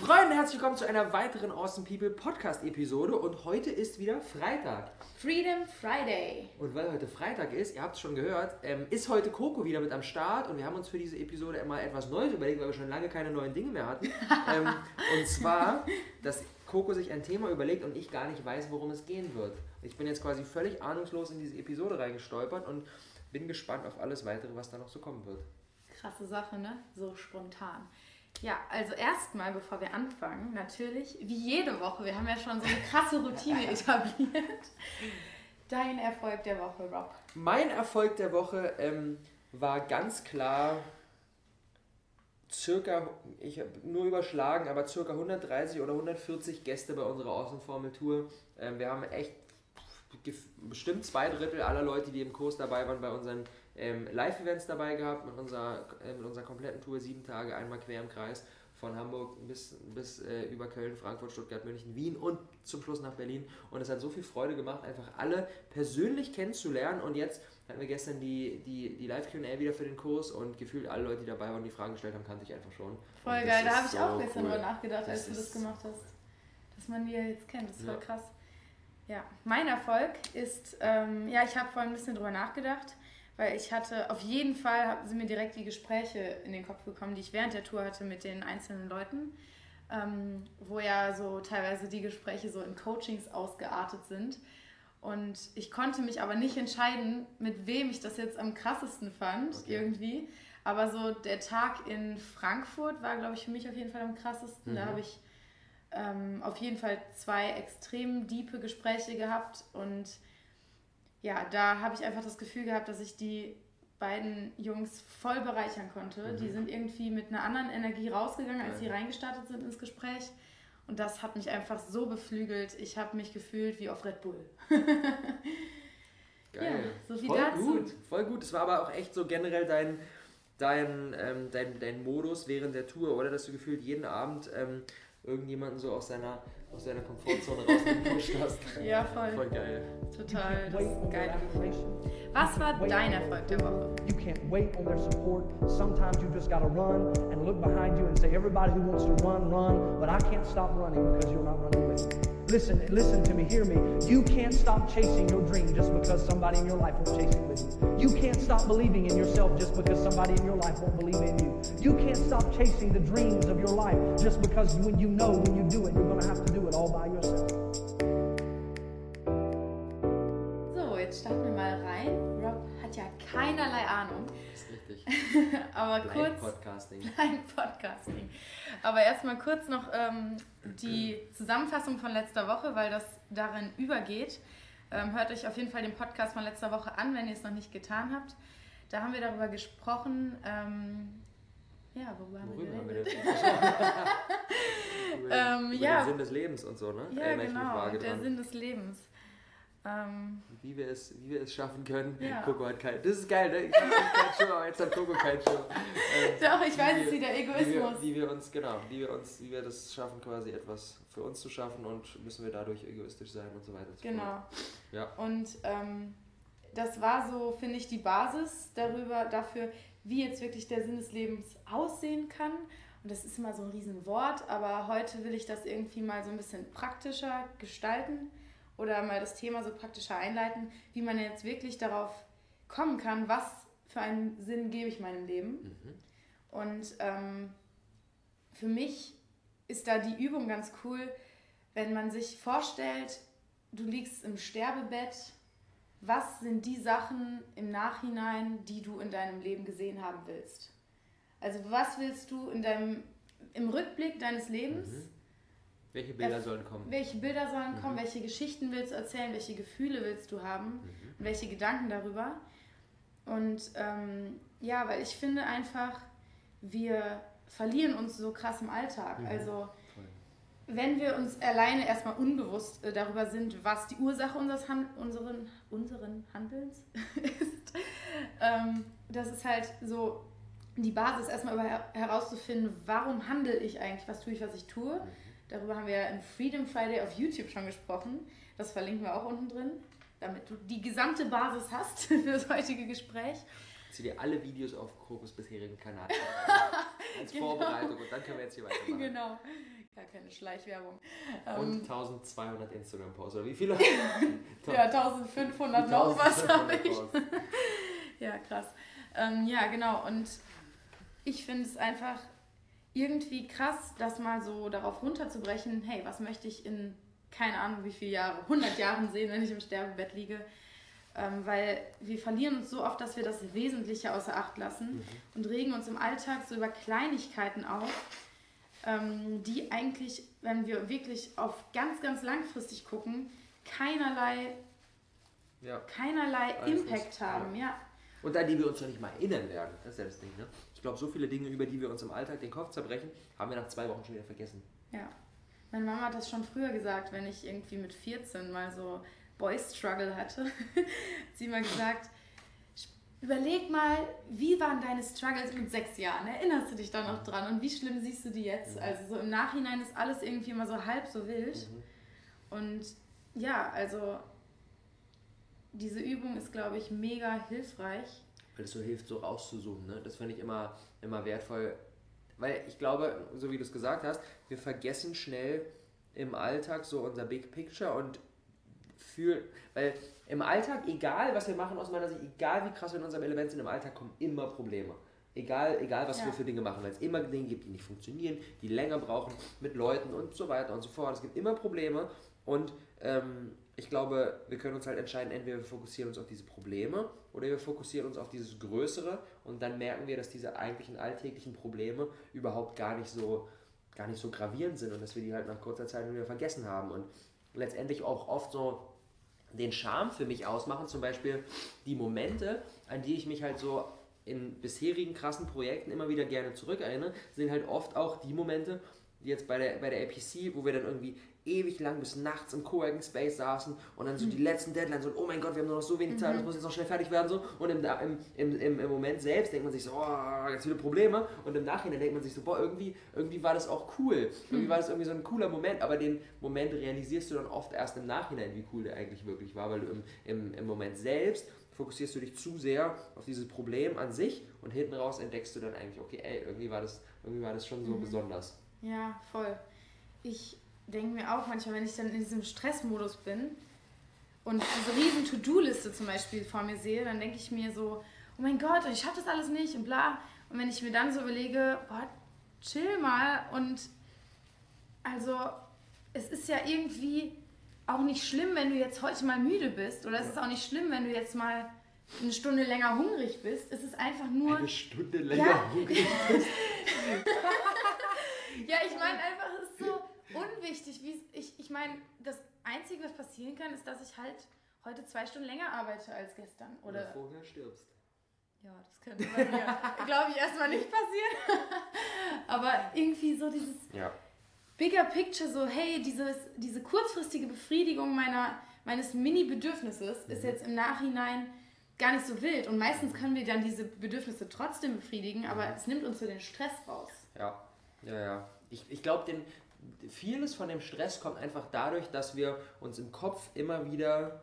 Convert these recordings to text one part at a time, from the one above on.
Freunde, herzlich willkommen zu einer weiteren Awesome People Podcast Episode und heute ist wieder Freitag. Freedom Friday. Und weil heute Freitag ist, ihr habt es schon gehört, ähm, ist heute Coco wieder mit am Start und wir haben uns für diese Episode mal etwas Neues überlegt, weil wir schon lange keine neuen Dinge mehr hatten. ähm, und zwar, dass Coco sich ein Thema überlegt und ich gar nicht weiß, worum es gehen wird. Ich bin jetzt quasi völlig ahnungslos in diese Episode reingestolpert und bin gespannt auf alles weitere, was da noch so kommen wird. Krasse Sache, ne? So spontan. Ja, also erstmal, bevor wir anfangen, natürlich, wie jede Woche, wir haben ja schon so eine krasse Routine etabliert. Dein Erfolg der Woche, Rob. Mein Erfolg der Woche ähm, war ganz klar circa, ich habe nur überschlagen, aber circa 130 oder 140 Gäste bei unserer Außenformel-Tour. Ähm, wir haben echt bestimmt zwei Drittel aller Leute, die im Kurs dabei waren, bei unseren ähm, Live-Events dabei gehabt mit unserer, äh, mit unserer kompletten Tour, sieben Tage, einmal quer im Kreis, von Hamburg bis, bis äh, über Köln, Frankfurt, Stuttgart, München, Wien und zum Schluss nach Berlin. Und es hat so viel Freude gemacht, einfach alle persönlich kennenzulernen. Und jetzt hatten wir gestern die, die, die Live-QA wieder für den Kurs und gefühlt alle Leute, die dabei waren, die Fragen gestellt haben, kannte ich einfach schon. Voll geil, da habe ich so auch gestern cool. drüber nachgedacht, als das du das gemacht hast. Dass man die jetzt kennt, das ist ja. voll krass. Ja, mein Erfolg ist, ähm, ja, ich habe vorhin ein bisschen drüber nachgedacht weil ich hatte, auf jeden Fall sind mir direkt die Gespräche in den Kopf gekommen, die ich während der Tour hatte mit den einzelnen Leuten, ähm, wo ja so teilweise die Gespräche so in Coachings ausgeartet sind. Und ich konnte mich aber nicht entscheiden, mit wem ich das jetzt am krassesten fand, okay. irgendwie. Aber so der Tag in Frankfurt war, glaube ich, für mich auf jeden Fall am krassesten. Mhm. Da habe ich ähm, auf jeden Fall zwei extrem diepe Gespräche gehabt und ja, da habe ich einfach das Gefühl gehabt, dass ich die beiden Jungs voll bereichern konnte. Mhm. Die sind irgendwie mit einer anderen Energie rausgegangen, als sie reingestartet sind ins Gespräch. Und das hat mich einfach so beflügelt. Ich habe mich gefühlt wie auf Red Bull. Geil. Ja, so viel voll dazu. gut, voll gut. Es war aber auch echt so generell dein, dein, ähm, dein, dein Modus während der Tour, oder? Dass du gefühlt jeden Abend ähm, irgendjemanden so aus seiner aus deiner Komfortzone rausgepusht hast. Ja, voll. Voll geil. Total. Das ist ein geiler Was war dein Erfolg der Woche? You can't wait on their support. Sometimes you just gotta run and look behind you and say, everybody who wants to run, run. But I can't stop running because you're not running with me. Listen, listen to me, hear me. You can't stop chasing your dream just because somebody in your life won't chase it with you. You can't stop believing in yourself just because somebody in your life won't believe in you. You can't stop chasing the dreams of your life just because when you know when you do it, you're going to have to do it all by yourself. So, jetzt starten wir mal rein. Rob hat ja keinerlei Ahnung. Aber Blind kurz. Podcasting. Blind Podcasting. Aber erstmal kurz noch ähm, die Zusammenfassung von letzter Woche, weil das darin übergeht. Ähm, hört euch auf jeden Fall den Podcast von letzter Woche an, wenn ihr es noch nicht getan habt. Da haben wir darüber gesprochen. Ähm, ja, worüber, worüber haben wir geredet? über, ähm, über ja. den Sinn des Lebens und so, ne? Ja, Erinnere genau, der Sinn des Lebens. Ähm, wie, wir es, wie wir es schaffen können. Ja. Coco hat kein. Das ist geil, ne? Ich kein Show, aber jetzt hat Coco kein Show. Ähm, Doch, ich weiß es, wie der Egoismus. Wie wir, wie wir, uns, genau, wie wir uns, wie wir das schaffen, quasi etwas für uns zu schaffen und müssen wir dadurch egoistisch sein und so weiter. Genau. Ja. Und ähm, das war so, finde ich, die Basis darüber, dafür, wie jetzt wirklich der Sinn des Lebens aussehen kann. Und das ist immer so ein Riesenwort, aber heute will ich das irgendwie mal so ein bisschen praktischer gestalten oder mal das Thema so praktischer einleiten, wie man jetzt wirklich darauf kommen kann, was für einen Sinn gebe ich meinem Leben. Mhm. Und ähm, für mich ist da die Übung ganz cool, wenn man sich vorstellt, du liegst im Sterbebett, was sind die Sachen im Nachhinein, die du in deinem Leben gesehen haben willst? Also was willst du in deinem, im Rückblick deines Lebens mhm. Welche Bilder sollen kommen? Welche Bilder sollen mhm. kommen? Welche Geschichten willst du erzählen? Welche Gefühle willst du haben? Mhm. Und welche Gedanken darüber? Und ähm, ja, weil ich finde einfach, wir verlieren uns so krass im Alltag. Mhm. Also wenn wir uns alleine erstmal unbewusst äh, darüber sind, was die Ursache unseres Han unseren, unseren Handelns ist, ähm, das ist halt so die Basis, erstmal herauszufinden, warum handle ich eigentlich, was tue ich, was ich tue. Darüber haben wir in Freedom Friday auf YouTube schon gesprochen. Das verlinken wir auch unten drin, damit du die gesamte Basis hast für das heutige Gespräch. Zieh dir alle Videos auf Krokus bisherigen Kanal als genau. Vorbereitung und dann können wir jetzt hier weitermachen. Genau. Gar keine Schleichwerbung. Und ähm, 1200 Instagram-Posts, oder wie viele? ja, 1500 noch was habe ich. ja, krass. Ähm, ja, genau. Und ich finde es einfach irgendwie krass, das mal so darauf runterzubrechen, hey, was möchte ich in, keine Ahnung wie viele Jahre, 100 Jahren sehen, wenn ich im Sterbebett liege. Ähm, weil wir verlieren uns so oft, dass wir das Wesentliche außer Acht lassen mhm. und regen uns im Alltag so über Kleinigkeiten auf, ähm, die eigentlich, wenn wir wirklich auf ganz, ganz langfristig gucken, keinerlei, ja. keinerlei Impact haben. Ja. Und an die wir uns noch nicht mal erinnern werden. Das ist ja das Ding. Ne? Ich glaube, so viele Dinge, über die wir uns im Alltag den Kopf zerbrechen, haben wir nach zwei Wochen schon wieder vergessen. Ja. Meine Mama hat das schon früher gesagt, wenn ich irgendwie mit 14 mal so Boy Struggle hatte. sie mal gesagt, überleg mal, wie waren deine Struggles mit sechs Jahren? Erinnerst du dich da noch dran? Und wie schlimm siehst du die jetzt? Mhm. Also so im Nachhinein ist alles irgendwie immer so halb so wild. Mhm. Und ja, also diese Übung ist, glaube ich, mega hilfreich. Weil es so hilft, so rauszuzoomen. Ne? Das finde ich immer, immer wertvoll. Weil ich glaube, so wie du es gesagt hast, wir vergessen schnell im Alltag so unser Big Picture und fühlen, weil im Alltag, egal was wir machen aus meiner Sicht, egal wie krass wir in unserem Element sind, im Alltag kommen immer Probleme. Egal, egal was ja. wir für Dinge machen, weil es immer Dinge gibt, die nicht funktionieren, die länger brauchen mit Leuten und so weiter und so fort. Es gibt immer Probleme und ähm, ich glaube, wir können uns halt entscheiden, entweder wir fokussieren uns auf diese Probleme oder wir fokussieren uns auf dieses Größere und dann merken wir, dass diese eigentlichen alltäglichen Probleme überhaupt gar nicht so, gar nicht so gravierend sind und dass wir die halt nach kurzer Zeit wieder vergessen haben und letztendlich auch oft so den Charme für mich ausmachen, zum Beispiel die Momente, an die ich mich halt so in bisherigen krassen Projekten immer wieder gerne zurückerinnere, sind halt oft auch die Momente, jetzt bei der, bei der APC, wo wir dann irgendwie ewig lang bis nachts im Coworking Space saßen und dann so mhm. die letzten Deadlines und oh mein Gott, wir haben nur noch so wenig Zeit, mhm. das muss jetzt noch schnell fertig werden so und im, im, im, im Moment selbst denkt man sich so, oh, ganz viele Probleme und im Nachhinein denkt man sich so, boah, irgendwie, irgendwie war das auch cool, irgendwie mhm. war das irgendwie so ein cooler Moment, aber den Moment realisierst du dann oft erst im Nachhinein, wie cool der eigentlich wirklich war, weil du im, im, im Moment selbst fokussierst du dich zu sehr auf dieses Problem an sich und hinten raus entdeckst du dann eigentlich, okay, ey, irgendwie war das, irgendwie war das schon so mhm. besonders. Ja, voll. Ich denke mir auch manchmal, wenn ich dann in diesem Stressmodus bin und diese riesen To-Do-Liste zum Beispiel vor mir sehe, dann denke ich mir so, oh mein Gott, ich schaffe das alles nicht und bla. Und wenn ich mir dann so überlege, boah, chill mal und also es ist ja irgendwie auch nicht schlimm, wenn du jetzt heute mal müde bist oder es ist auch nicht schlimm, wenn du jetzt mal eine Stunde länger hungrig bist. Es ist einfach nur... Eine Stunde länger ja. hungrig bist? ja, ich meine einfach, unwichtig. Wie, ich ich meine, das Einzige, was passieren kann, ist, dass ich halt heute zwei Stunden länger arbeite als gestern. Oder, oder vorher stirbst. Ja, das könnte bei mir, glaube ich, erstmal nicht passieren. Aber irgendwie so dieses ja. Bigger Picture, so hey, dieses, diese kurzfristige Befriedigung meiner, meines Mini-Bedürfnisses mhm. ist jetzt im Nachhinein gar nicht so wild. Und meistens können wir dann diese Bedürfnisse trotzdem befriedigen, aber mhm. es nimmt uns so den Stress raus. Ja, ja, ja. Ich, ich glaube, vieles von dem Stress kommt einfach dadurch, dass wir uns im Kopf immer wieder,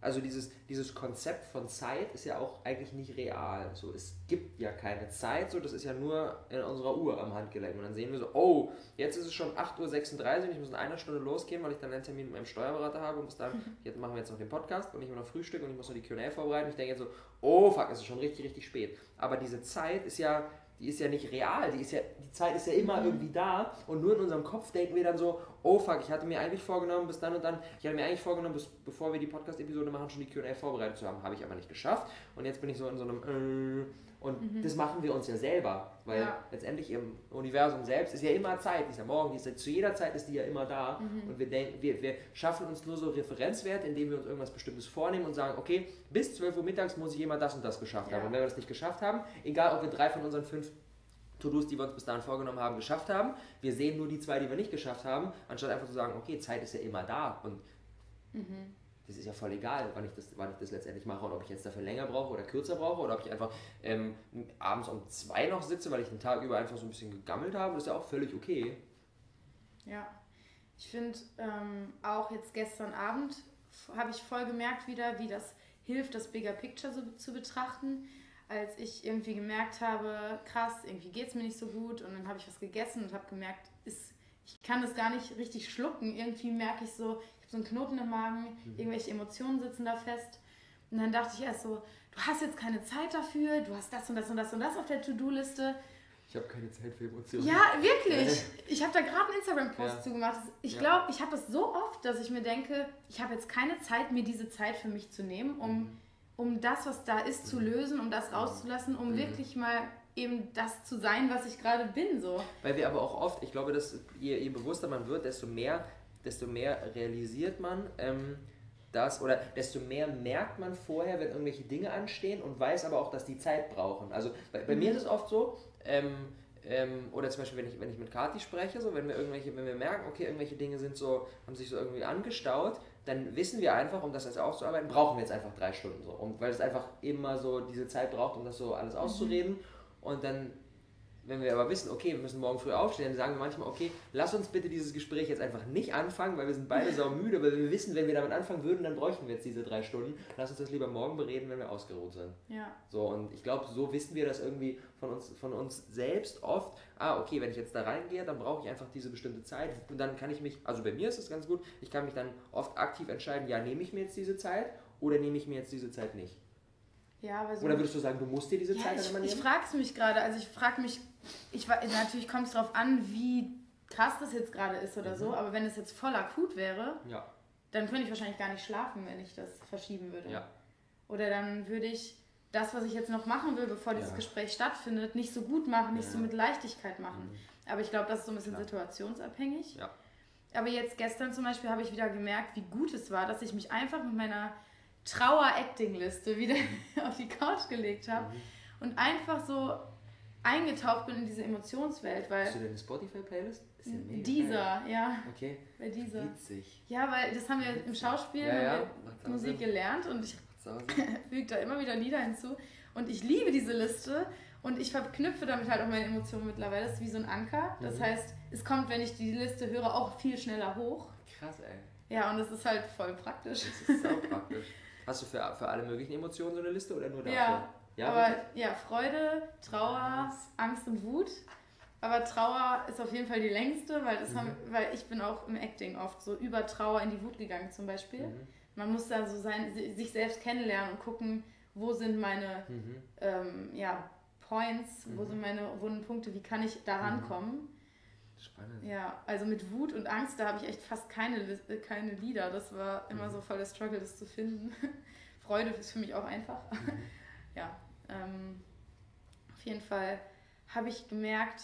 also dieses, dieses Konzept von Zeit ist ja auch eigentlich nicht real. So, es gibt ja keine Zeit, so, das ist ja nur in unserer Uhr am Handgelenk. Und dann sehen wir so, oh, jetzt ist es schon 8.36 Uhr, ich muss in einer Stunde losgehen, weil ich dann einen Termin mit meinem Steuerberater habe und bis dann, jetzt machen wir jetzt noch den Podcast und ich muss noch Frühstück und ich muss noch die Q&A vorbereiten. Ich denke jetzt so, oh fuck, es ist schon richtig, richtig spät. Aber diese Zeit ist ja die ist ja nicht real, die, ist ja, die Zeit ist ja immer irgendwie da. Und nur in unserem Kopf denken wir dann so, oh fuck, ich hatte mir eigentlich vorgenommen, bis dann und dann, ich hatte mir eigentlich vorgenommen, bis, bevor wir die Podcast-Episode machen, schon die Q&A vorbereitet zu haben, habe ich aber nicht geschafft. Und jetzt bin ich so in so einem äh, und mhm. das machen wir uns ja selber, weil ja. letztendlich im Universum selbst ist ja immer Zeit, die ist ja morgen, die ist ja, zu jeder Zeit ist die ja immer da mhm. und wir denken, wir, wir schaffen uns nur so Referenzwerte, indem wir uns irgendwas Bestimmtes vornehmen und sagen, okay, bis 12 Uhr mittags muss ich jemand das und das geschafft ja. haben und wenn wir das nicht geschafft haben, egal ob wir drei von unseren fünf To-Dos, die wir uns bis dahin vorgenommen haben, geschafft haben. Wir sehen nur die zwei, die wir nicht geschafft haben, anstatt einfach zu sagen, okay, Zeit ist ja immer da und mhm das ist ja voll egal, wann ich, das, wann ich das letztendlich mache und ob ich jetzt dafür länger brauche oder kürzer brauche oder ob ich einfach ähm, abends um zwei noch sitze, weil ich den Tag über einfach so ein bisschen gegammelt habe, das ist ja auch völlig okay. Ja, ich finde ähm, auch jetzt gestern Abend habe ich voll gemerkt wieder, wie das hilft, das Bigger Picture so zu betrachten, als ich irgendwie gemerkt habe, krass, irgendwie geht es mir nicht so gut und dann habe ich was gegessen und habe gemerkt, ist, ich kann das gar nicht richtig schlucken. Irgendwie merke ich so, so einen Knoten im Magen, mhm. irgendwelche Emotionen sitzen da fest. Und dann dachte ich erst so, du hast jetzt keine Zeit dafür, du hast das und das und das und das auf der To-Do-Liste. Ich habe keine Zeit für Emotionen. Ja, wirklich. Ich habe da gerade einen Instagram-Post ja. zugemacht. Ich ja. glaube, ich habe das so oft, dass ich mir denke, ich habe jetzt keine Zeit, mir diese Zeit für mich zu nehmen, um, mhm. um das, was da ist, zu lösen, um das rauszulassen, um mhm. wirklich mal eben das zu sein, was ich gerade bin. So. Weil wir aber auch oft, ich glaube, dass je, je bewusster man wird, desto mehr, desto mehr realisiert man, ähm, das oder desto mehr merkt man vorher, wenn irgendwelche Dinge anstehen und weiß aber auch, dass die Zeit brauchen. Also bei, bei mhm. mir ist es oft so, ähm, ähm, oder zum Beispiel, wenn ich, wenn ich mit Kati spreche, so, wenn wir irgendwelche, wenn wir merken, okay, irgendwelche Dinge sind so, haben sich so irgendwie angestaut, dann wissen wir einfach, um das jetzt auszuarbeiten, brauchen wir jetzt einfach drei Stunden so. Und weil es einfach immer so diese Zeit braucht, um das so alles mhm. auszureden. Mhm. Und dann wenn wir aber wissen, okay, wir müssen morgen früh aufstehen, dann sagen wir manchmal, okay, lass uns bitte dieses Gespräch jetzt einfach nicht anfangen, weil wir sind beide sau müde, weil wir wissen, wenn wir damit anfangen würden, dann bräuchten wir jetzt diese drei Stunden. Lass uns das lieber morgen bereden, wenn wir ausgeruht sind. Ja. So, und ich glaube, so wissen wir das irgendwie von uns, von uns selbst oft. Ah, okay, wenn ich jetzt da reingehe, dann brauche ich einfach diese bestimmte Zeit. Und dann kann ich mich, also bei mir ist es ganz gut, ich kann mich dann oft aktiv entscheiden, ja, nehme ich mir jetzt diese Zeit oder nehme ich mir jetzt diese Zeit nicht. Ja, aber so Oder würdest du sagen, du musst dir diese ja, Zeit ich, nehmen? Ich frage es mich gerade. Also ich frage mich, ich, natürlich kommt es darauf an, wie krass das jetzt gerade ist oder mhm. so, aber wenn es jetzt voll akut wäre, ja. dann könnte ich wahrscheinlich gar nicht schlafen, wenn ich das verschieben würde. Ja. Oder dann würde ich das, was ich jetzt noch machen will, bevor dieses ja. Gespräch stattfindet, nicht so gut machen, nicht so mit Leichtigkeit machen. Mhm. Aber ich glaube, das ist so ein bisschen situationsabhängig. Aber jetzt gestern zum Beispiel habe ich wieder gemerkt, wie gut es war, dass ich mich einfach mit meiner Trauer-Acting-Liste wieder auf die Couch gelegt habe mhm. und einfach so eingetaucht bin in diese Emotionswelt. Weil Hast du denn eine Spotify-Playlist? Ja dieser, ja. Okay. Bei dieser. Witzig. Ja, weil das haben wir im Schauspiel ja, ja. Musik gelernt und ich füge da immer wieder Lieder hinzu. Und ich liebe diese Liste und ich verknüpfe damit halt auch meine Emotionen mittlerweile. Das ist wie so ein Anker. Das mhm. heißt, es kommt, wenn ich die Liste höre, auch viel schneller hoch. Krass, ey. Ja, und das ist halt voll praktisch. Das ist auch praktisch. Hast du für, für alle möglichen Emotionen so eine Liste oder nur dafür? Ja, ja aber ja, Freude, Trauer, Angst und Wut. Aber Trauer ist auf jeden Fall die längste, weil, das mhm. haben, weil ich bin auch im Acting oft so über Trauer in die Wut gegangen zum Beispiel. Mhm. Man muss da so sein, sich selbst kennenlernen und gucken, wo sind meine mhm. ähm, ja, Points, wo mhm. sind meine wunden Punkte, wie kann ich da mhm. rankommen. Spannend. Ja, also mit Wut und Angst, da habe ich echt fast keine, äh, keine Lieder. Das war immer mhm. so voll der Struggle, das zu finden. Freude ist für mich auch einfach. Ja, ähm, auf jeden Fall habe ich gemerkt,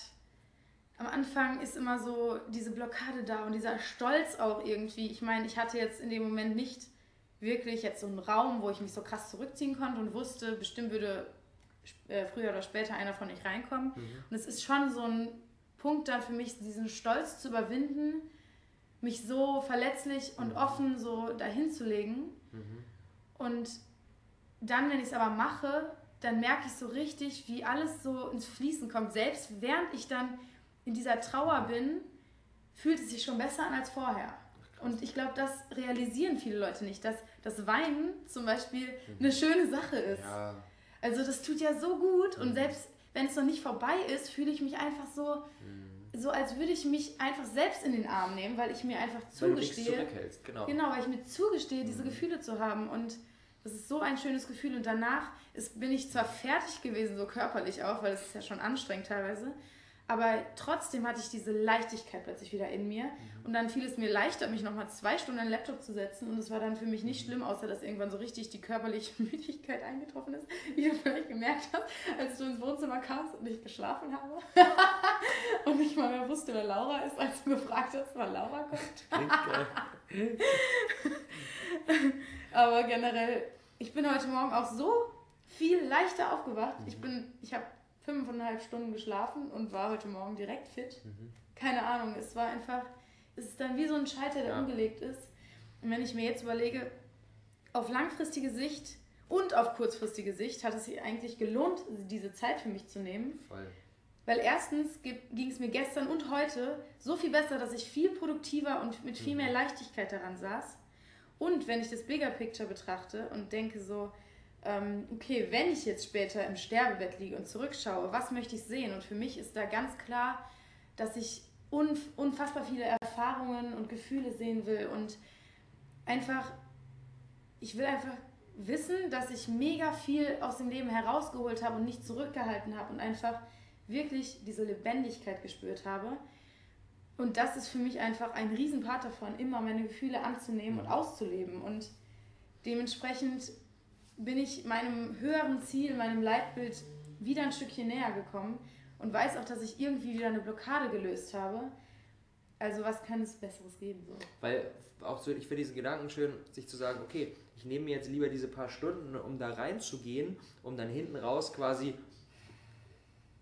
am Anfang ist immer so diese Blockade da und dieser Stolz auch irgendwie. Ich meine, ich hatte jetzt in dem Moment nicht wirklich jetzt so einen Raum, wo ich mich so krass zurückziehen konnte und wusste, bestimmt würde äh, früher oder später einer von euch reinkommen. Mhm. Und es ist schon so ein Punkt dann für mich, diesen Stolz zu überwinden, mich so verletzlich und mhm. offen so dahin zu legen. Mhm. Und dann, wenn ich es aber mache, dann merke ich so richtig, wie alles so ins Fließen kommt. Selbst während ich dann in dieser Trauer bin, fühlt es sich schon besser an als vorher. Und ich glaube, das realisieren viele Leute nicht, dass das Weinen zum Beispiel mhm. eine schöne Sache ist. Ja. Also das tut ja so gut und mhm. selbst wenn es noch nicht vorbei ist, fühle ich mich einfach so, mhm. so als würde ich mich einfach selbst in den Arm nehmen, weil ich mir einfach zugestehe. Weil du genau. genau, weil ich mir zugestehe, diese mhm. Gefühle zu haben. Und das ist so ein schönes Gefühl. Und danach ist, bin ich zwar fertig gewesen, so körperlich auch, weil es ist ja schon anstrengend teilweise, aber trotzdem hatte ich diese Leichtigkeit plötzlich wieder in mir. Mhm. Und dann fiel es mir leichter, mich nochmal zwei Stunden an den Laptop zu setzen. Und es war dann für mich nicht mhm. schlimm, außer dass irgendwann so richtig die körperliche Müdigkeit eingetroffen ist, wie du vielleicht gemerkt hast, als du ins Wohnzimmer kamst und ich geschlafen habe. und nicht mal mehr wusste, wer Laura ist, als du gefragt hast, wann Laura kommt. Aber generell, ich bin heute Morgen auch so viel leichter aufgewacht. Ich bin, ich habe fünfeinhalb Stunden geschlafen und war heute Morgen direkt fit. Mhm. Keine Ahnung, es war einfach, es ist dann wie so ein Schalter, der ja. umgelegt ist. Und wenn ich mir jetzt überlege, auf langfristige Sicht und auf kurzfristige Sicht hat es sich eigentlich gelohnt, diese Zeit für mich zu nehmen. Voll. Weil erstens ging es mir gestern und heute so viel besser, dass ich viel produktiver und mit viel mehr mhm. Leichtigkeit daran saß. Und wenn ich das Bigger Picture betrachte und denke so, ähm, okay, wenn ich jetzt später im Sterbebett liege und zurückschaue, was möchte ich sehen? Und für mich ist da ganz klar, dass ich unfassbar viele Erfahrungen und Gefühle sehen will und einfach, ich will einfach wissen, dass ich mega viel aus dem Leben herausgeholt habe und nicht zurückgehalten habe und einfach wirklich diese Lebendigkeit gespürt habe. Und das ist für mich einfach ein Riesenpart davon, immer meine Gefühle anzunehmen und auszuleben. Und dementsprechend bin ich meinem höheren Ziel, meinem Leitbild wieder ein Stückchen näher gekommen und weiß auch, dass ich irgendwie wieder eine Blockade gelöst habe. Also was kann es Besseres geben? So? Weil auch so, ich finde diesen Gedanken schön, sich zu sagen, okay, ich nehme mir jetzt lieber diese paar Stunden, um da reinzugehen, um dann hinten raus quasi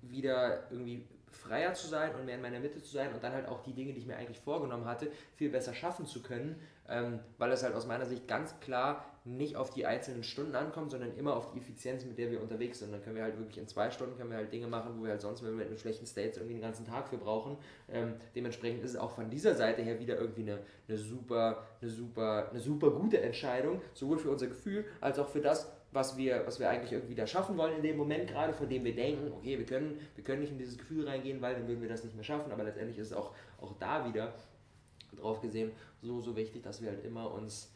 wieder irgendwie freier zu sein und mehr in meiner Mitte zu sein und dann halt auch die Dinge, die ich mir eigentlich vorgenommen hatte, viel besser schaffen zu können, ähm, weil es halt aus meiner Sicht ganz klar nicht auf die einzelnen Stunden ankommt, sondern immer auf die Effizienz, mit der wir unterwegs sind. Dann können wir halt wirklich in zwei Stunden können wir halt Dinge machen, wo wir halt sonst, wenn wir mit einem schlechten State irgendwie den ganzen Tag für brauchen. Ähm, dementsprechend ist es auch von dieser Seite her wieder irgendwie eine, eine super, eine super, eine super gute Entscheidung, sowohl für unser Gefühl als auch für das, was wir, was wir eigentlich irgendwie da schaffen wollen in dem Moment gerade, von dem wir denken, okay, wir können, wir können nicht in dieses Gefühl reingehen, weil dann würden wir das nicht mehr schaffen, aber letztendlich ist es auch, auch da wieder drauf gesehen so, so wichtig, dass wir halt immer uns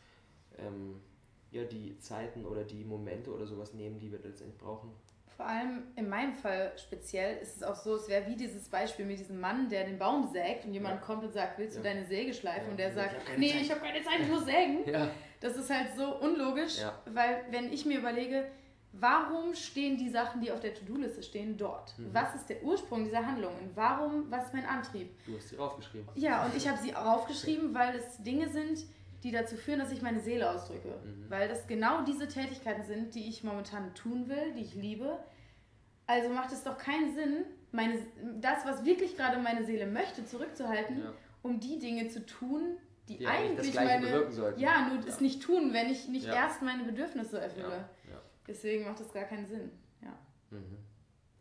ähm, ja, die Zeiten oder die Momente oder sowas nehmen, die wir letztendlich brauchen. Vor allem in meinem Fall speziell ist es auch so, es wäre wie dieses Beispiel mit diesem Mann, der den Baum sägt und jemand ja. kommt und sagt, willst du ja. deine Säge schleifen? Ja. Und der sagt, ich nee, Zeit. ich habe keine Zeit, ich muss sägen. Das ist halt so unlogisch, weil wenn ich mir überlege, warum stehen die Sachen, die auf der To-Do-Liste stehen, dort? Mhm. Was ist der Ursprung dieser Handlungen? Warum, was ist mein Antrieb? Du hast sie raufgeschrieben. Ja, und ich habe sie raufgeschrieben, weil es Dinge sind, die dazu führen, dass ich meine Seele ausdrücke. Mhm. Weil das genau diese Tätigkeiten sind, die ich momentan tun will, die ich liebe. Also macht es doch keinen Sinn, meine, das, was wirklich gerade meine Seele möchte, zurückzuhalten, ja. um die Dinge zu tun, die, die eigentlich meine. Ja, nur ja. es nicht tun, wenn ich nicht ja. erst meine Bedürfnisse erfülle. Deswegen macht das gar keinen Sinn. Ja. Mhm.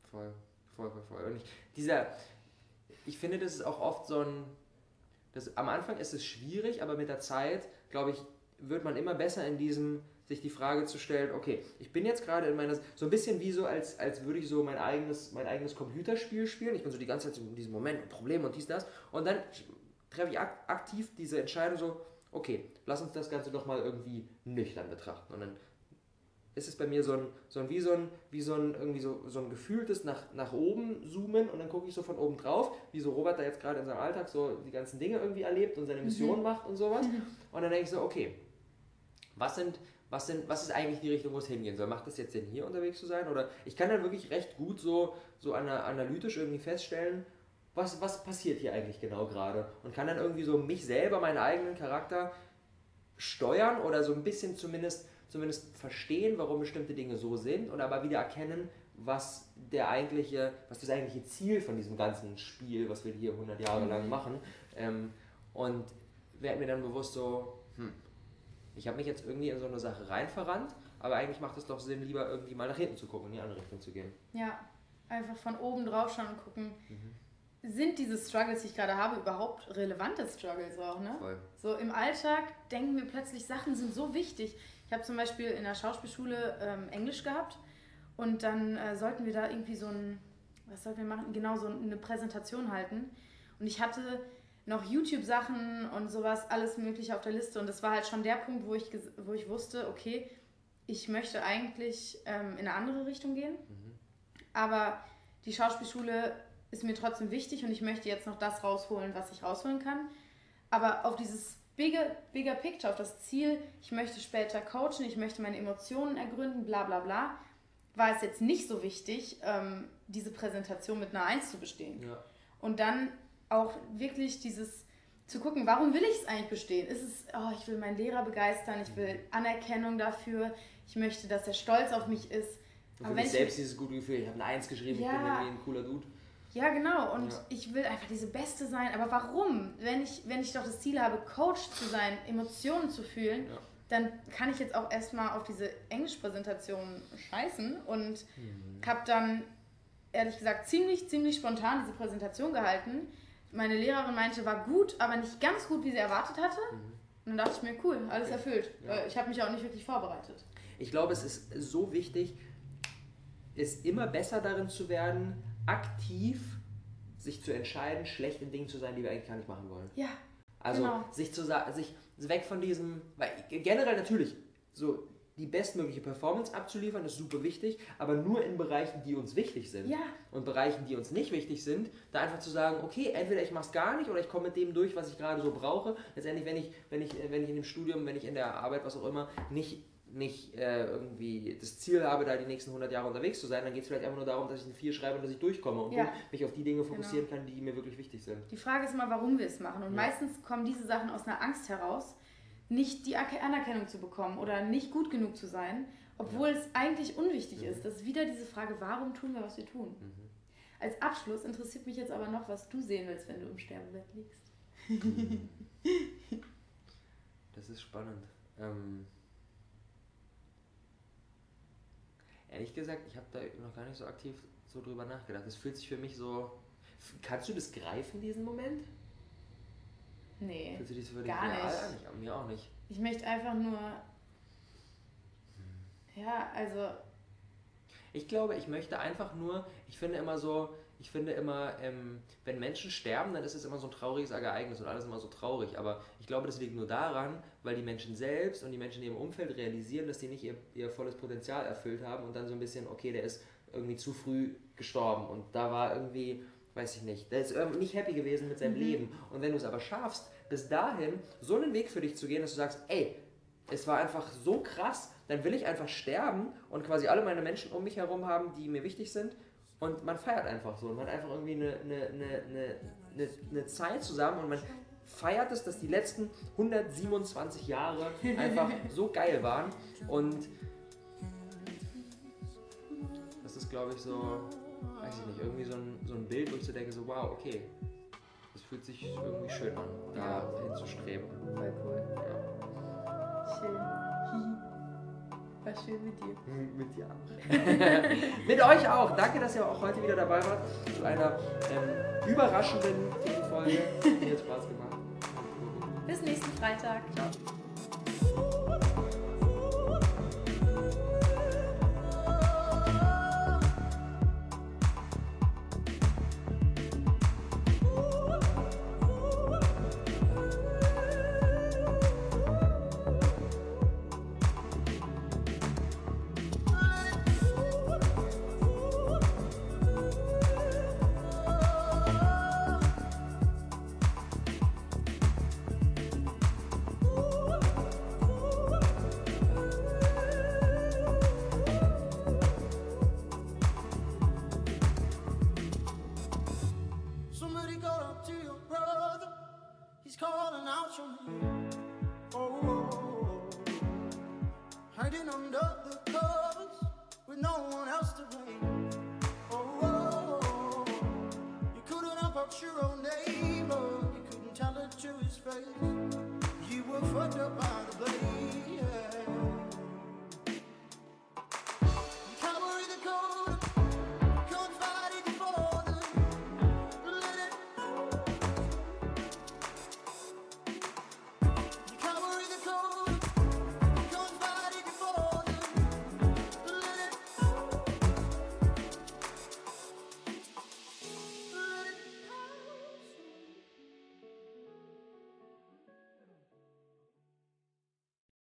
Voll, voll, voll, voll. Und ich, dieser, ich finde, das ist auch oft so ein das, am Anfang ist es schwierig, aber mit der Zeit, glaube ich, wird man immer besser in diesem, sich die Frage zu stellen, okay, ich bin jetzt gerade in meiner, so ein bisschen wie so, als, als würde ich so mein eigenes, mein eigenes Computerspiel spielen. Ich bin so die ganze Zeit in diesem Moment und Problem und dies, das. Und dann treffe ich aktiv diese Entscheidung so, okay, lass uns das Ganze doch mal irgendwie nüchtern betrachten. Und dann ist es bei mir so ein, so ein wie so ein, wie so ein, irgendwie so, so ein gefühltes nach, nach oben zoomen und dann gucke ich so von oben drauf, wie so Robert da jetzt gerade in seinem Alltag so die ganzen Dinge irgendwie erlebt und seine mhm. Mission mhm. macht und sowas. Mhm. Und dann denke ich so, okay, was sind, was sind, was ist eigentlich die Richtung, wo es hingehen soll? Macht das jetzt Sinn, hier unterwegs zu sein? Oder ich kann dann wirklich recht gut so, so analytisch irgendwie feststellen, was, was passiert hier eigentlich genau gerade? Und kann dann irgendwie so mich selber, meinen eigenen Charakter steuern oder so ein bisschen zumindest zumindest verstehen, warum bestimmte Dinge so sind und aber wieder erkennen, was der eigentliche, was das eigentliche Ziel von diesem ganzen Spiel, was wir hier 100 Jahre lang mhm. machen. Ähm, und werde mir dann bewusst so, hm, ich habe mich jetzt irgendwie in so eine Sache rein verrannt, aber eigentlich macht es doch Sinn, lieber irgendwie mal nach hinten zu gucken, in die andere Richtung zu gehen. Ja, einfach von oben drauf schauen und gucken. Mhm sind diese Struggles, die ich gerade habe, überhaupt relevante Struggles auch, ne? Voll. So im Alltag denken wir plötzlich, Sachen sind so wichtig. Ich habe zum Beispiel in der Schauspielschule ähm, Englisch gehabt und dann äh, sollten wir da irgendwie so ein, was sollten wir machen? Genau, so eine Präsentation halten. Und ich hatte noch YouTube-Sachen und sowas, alles Mögliche auf der Liste. Und das war halt schon der Punkt, wo ich, wo ich wusste, okay, ich möchte eigentlich ähm, in eine andere Richtung gehen. Mhm. Aber die Schauspielschule ist mir trotzdem wichtig und ich möchte jetzt noch das rausholen, was ich rausholen kann. Aber auf dieses bigger, bigger Picture, auf das Ziel, ich möchte später coachen, ich möchte meine Emotionen ergründen, bla bla bla, war es jetzt nicht so wichtig, ähm, diese Präsentation mit einer Eins zu bestehen. Ja. Und dann auch wirklich dieses zu gucken, warum will ich es eigentlich bestehen? Ist es, oh, ich will meinen Lehrer begeistern, ich will Anerkennung dafür, ich möchte, dass er stolz auf mich ist. Und für mich selbst dieses gute Gefühl, ich habe eine Eins geschrieben, ja, ich bin irgendwie ein cooler Dude. Ja, genau. Und ja. ich will einfach diese Beste sein. Aber warum? Wenn ich, wenn ich doch das Ziel habe, Coach zu sein, Emotionen zu fühlen, ja. dann kann ich jetzt auch erstmal auf diese Englischpräsentation scheißen und mhm. habe dann, ehrlich gesagt, ziemlich, ziemlich spontan diese Präsentation gehalten. Meine Lehrerin meinte, war gut, aber nicht ganz gut, wie sie erwartet hatte. Mhm. Und dann dachte ich mir, cool, alles okay. erfüllt. Ja. Ich habe mich auch nicht wirklich vorbereitet. Ich glaube, es ist so wichtig, es immer besser darin zu werden, aktiv sich zu entscheiden, schlecht in Dingen zu sein, die wir eigentlich gar nicht machen wollen. Ja. Also genau. sich zu sich weg von diesem, weil generell natürlich so die bestmögliche Performance abzuliefern, ist super wichtig, aber nur in Bereichen, die uns wichtig sind. Ja. Und Bereichen, die uns nicht wichtig sind, da einfach zu sagen, okay, entweder ich mache es gar nicht oder ich komme mit dem durch, was ich gerade so brauche. Letztendlich, wenn ich, wenn ich, wenn ich in dem Studium, wenn ich in der Arbeit, was auch immer, nicht nicht äh, irgendwie das Ziel habe, da die nächsten 100 Jahre unterwegs zu sein, dann geht es vielleicht einfach nur darum, dass ich ein Vier schreibe und dass ich durchkomme und ja. mich auf die Dinge genau. fokussieren genau. kann, die mir wirklich wichtig sind. Die Frage ist immer, warum wir es machen. Und ja. meistens kommen diese Sachen aus einer Angst heraus, nicht die Anerkennung zu bekommen oder nicht gut genug zu sein, obwohl ja. es eigentlich unwichtig mhm. ist. Das ist wieder diese Frage, warum tun wir, was wir tun. Mhm. Als Abschluss interessiert mich jetzt aber noch, was du sehen willst, wenn du im Sterbebett liegst. Das ist spannend. Ähm Ehrlich gesagt, ich habe da noch gar nicht so aktiv so drüber nachgedacht. Es fühlt sich für mich so. Kannst du das greifen, diesen Moment? Nee. Fühlt sich das für dich gar nicht. nicht. An? Mir auch nicht. Ich möchte einfach nur. Ja, also. Ich glaube, ich möchte einfach nur. Ich finde immer so ich finde immer, ähm, wenn Menschen sterben, dann ist es immer so ein trauriges Ereignis und alles immer so traurig. Aber ich glaube, das liegt nur daran, weil die Menschen selbst und die Menschen in ihrem Umfeld realisieren, dass sie nicht ihr, ihr volles Potenzial erfüllt haben und dann so ein bisschen, okay, der ist irgendwie zu früh gestorben und da war irgendwie, weiß ich nicht, der ist nicht happy gewesen mit seinem mhm. Leben. Und wenn du es aber schaffst, bis dahin so einen Weg für dich zu gehen, dass du sagst, ey, es war einfach so krass, dann will ich einfach sterben und quasi alle meine Menschen um mich herum haben, die mir wichtig sind und man feiert einfach so. Und man hat einfach irgendwie eine, eine, eine, eine, eine Zeit zusammen und man feiert es, dass die letzten 127 Jahre einfach so geil waren. Und das ist, glaube ich, so, weiß ich nicht, irgendwie so ein, so ein Bild, wo ich so denke, so wow, okay, das fühlt sich irgendwie schön an, da ja. hinzustreben. Voll cool. Ja. Schön. War schön mit dir. Hm, mit dir auch. mit euch auch. Danke, dass ihr auch heute wieder dabei wart. Zu einer ähm, überraschenden Folge. Mir hat Spaß gemacht. Bis nächsten Freitag. Ciao. hiding under the covers with no one else to blame. Oh, oh, oh, you couldn't help out your own neighbor, you couldn't tell it to his face. You were fucked up by the blade.